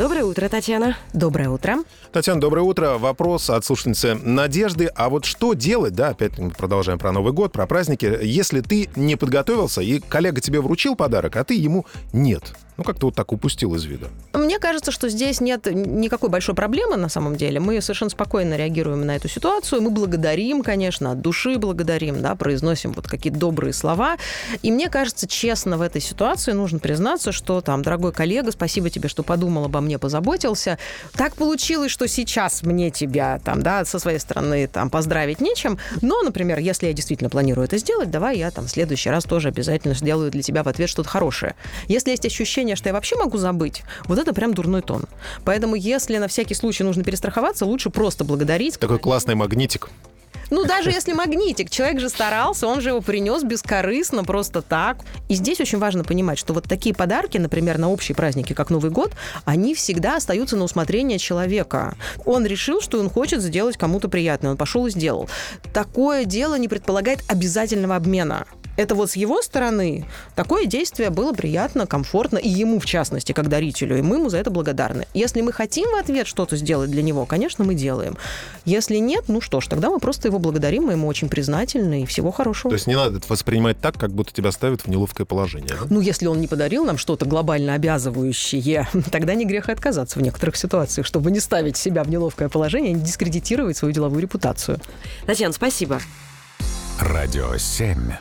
Доброе утро, Татьяна. Доброе утро. Татьяна, доброе утро. Вопрос от слушательницы Надежды. А вот что делать, да, опять мы продолжаем про Новый год, про праздники, если ты не подготовился, и коллега тебе вручил подарок, а ты ему нет? Ну, как-то вот так упустил из вида. Мне кажется, что здесь нет никакой большой проблемы на самом деле. Мы совершенно спокойно реагируем на эту ситуацию. Мы благодарим, конечно, от души благодарим, да, произносим вот какие-то добрые слова. И мне кажется, честно в этой ситуации нужно признаться, что там, дорогой коллега, спасибо тебе, что подумал обо мне, позаботился. Так получилось, что сейчас мне тебя там, да, со своей стороны там поздравить нечем. Но, например, если я действительно планирую это сделать, давай я там в следующий раз тоже обязательно сделаю для тебя в ответ что-то хорошее. Если есть ощущение, что я вообще могу забыть, вот это прям дурной тон. Поэтому, если на всякий случай нужно перестраховаться, лучше просто благодарить. Такой классный магнитик. Ну, даже если магнитик, человек же старался, он же его принес бескорыстно, просто так. И здесь очень важно понимать, что вот такие подарки, например, на общие праздники, как Новый год, они всегда остаются на усмотрение человека. Он решил, что он хочет сделать кому-то приятное, он пошел и сделал. Такое дело не предполагает обязательного обмена. Это вот с его стороны такое действие было приятно, комфортно, и ему, в частности, как дарителю, и мы ему за это благодарны. Если мы хотим в ответ что-то сделать для него, конечно, мы делаем. Если нет, ну что ж, тогда мы просто его благодарим, мы ему очень признательны, и всего хорошего. То есть не надо это воспринимать так, как будто тебя ставят в неловкое положение. Да? Ну, если он не подарил нам что-то глобально обязывающее, тогда не грех и отказаться в некоторых ситуациях, чтобы не ставить себя в неловкое положение, не дискредитировать свою деловую репутацию. Татьяна, спасибо. Радио 7.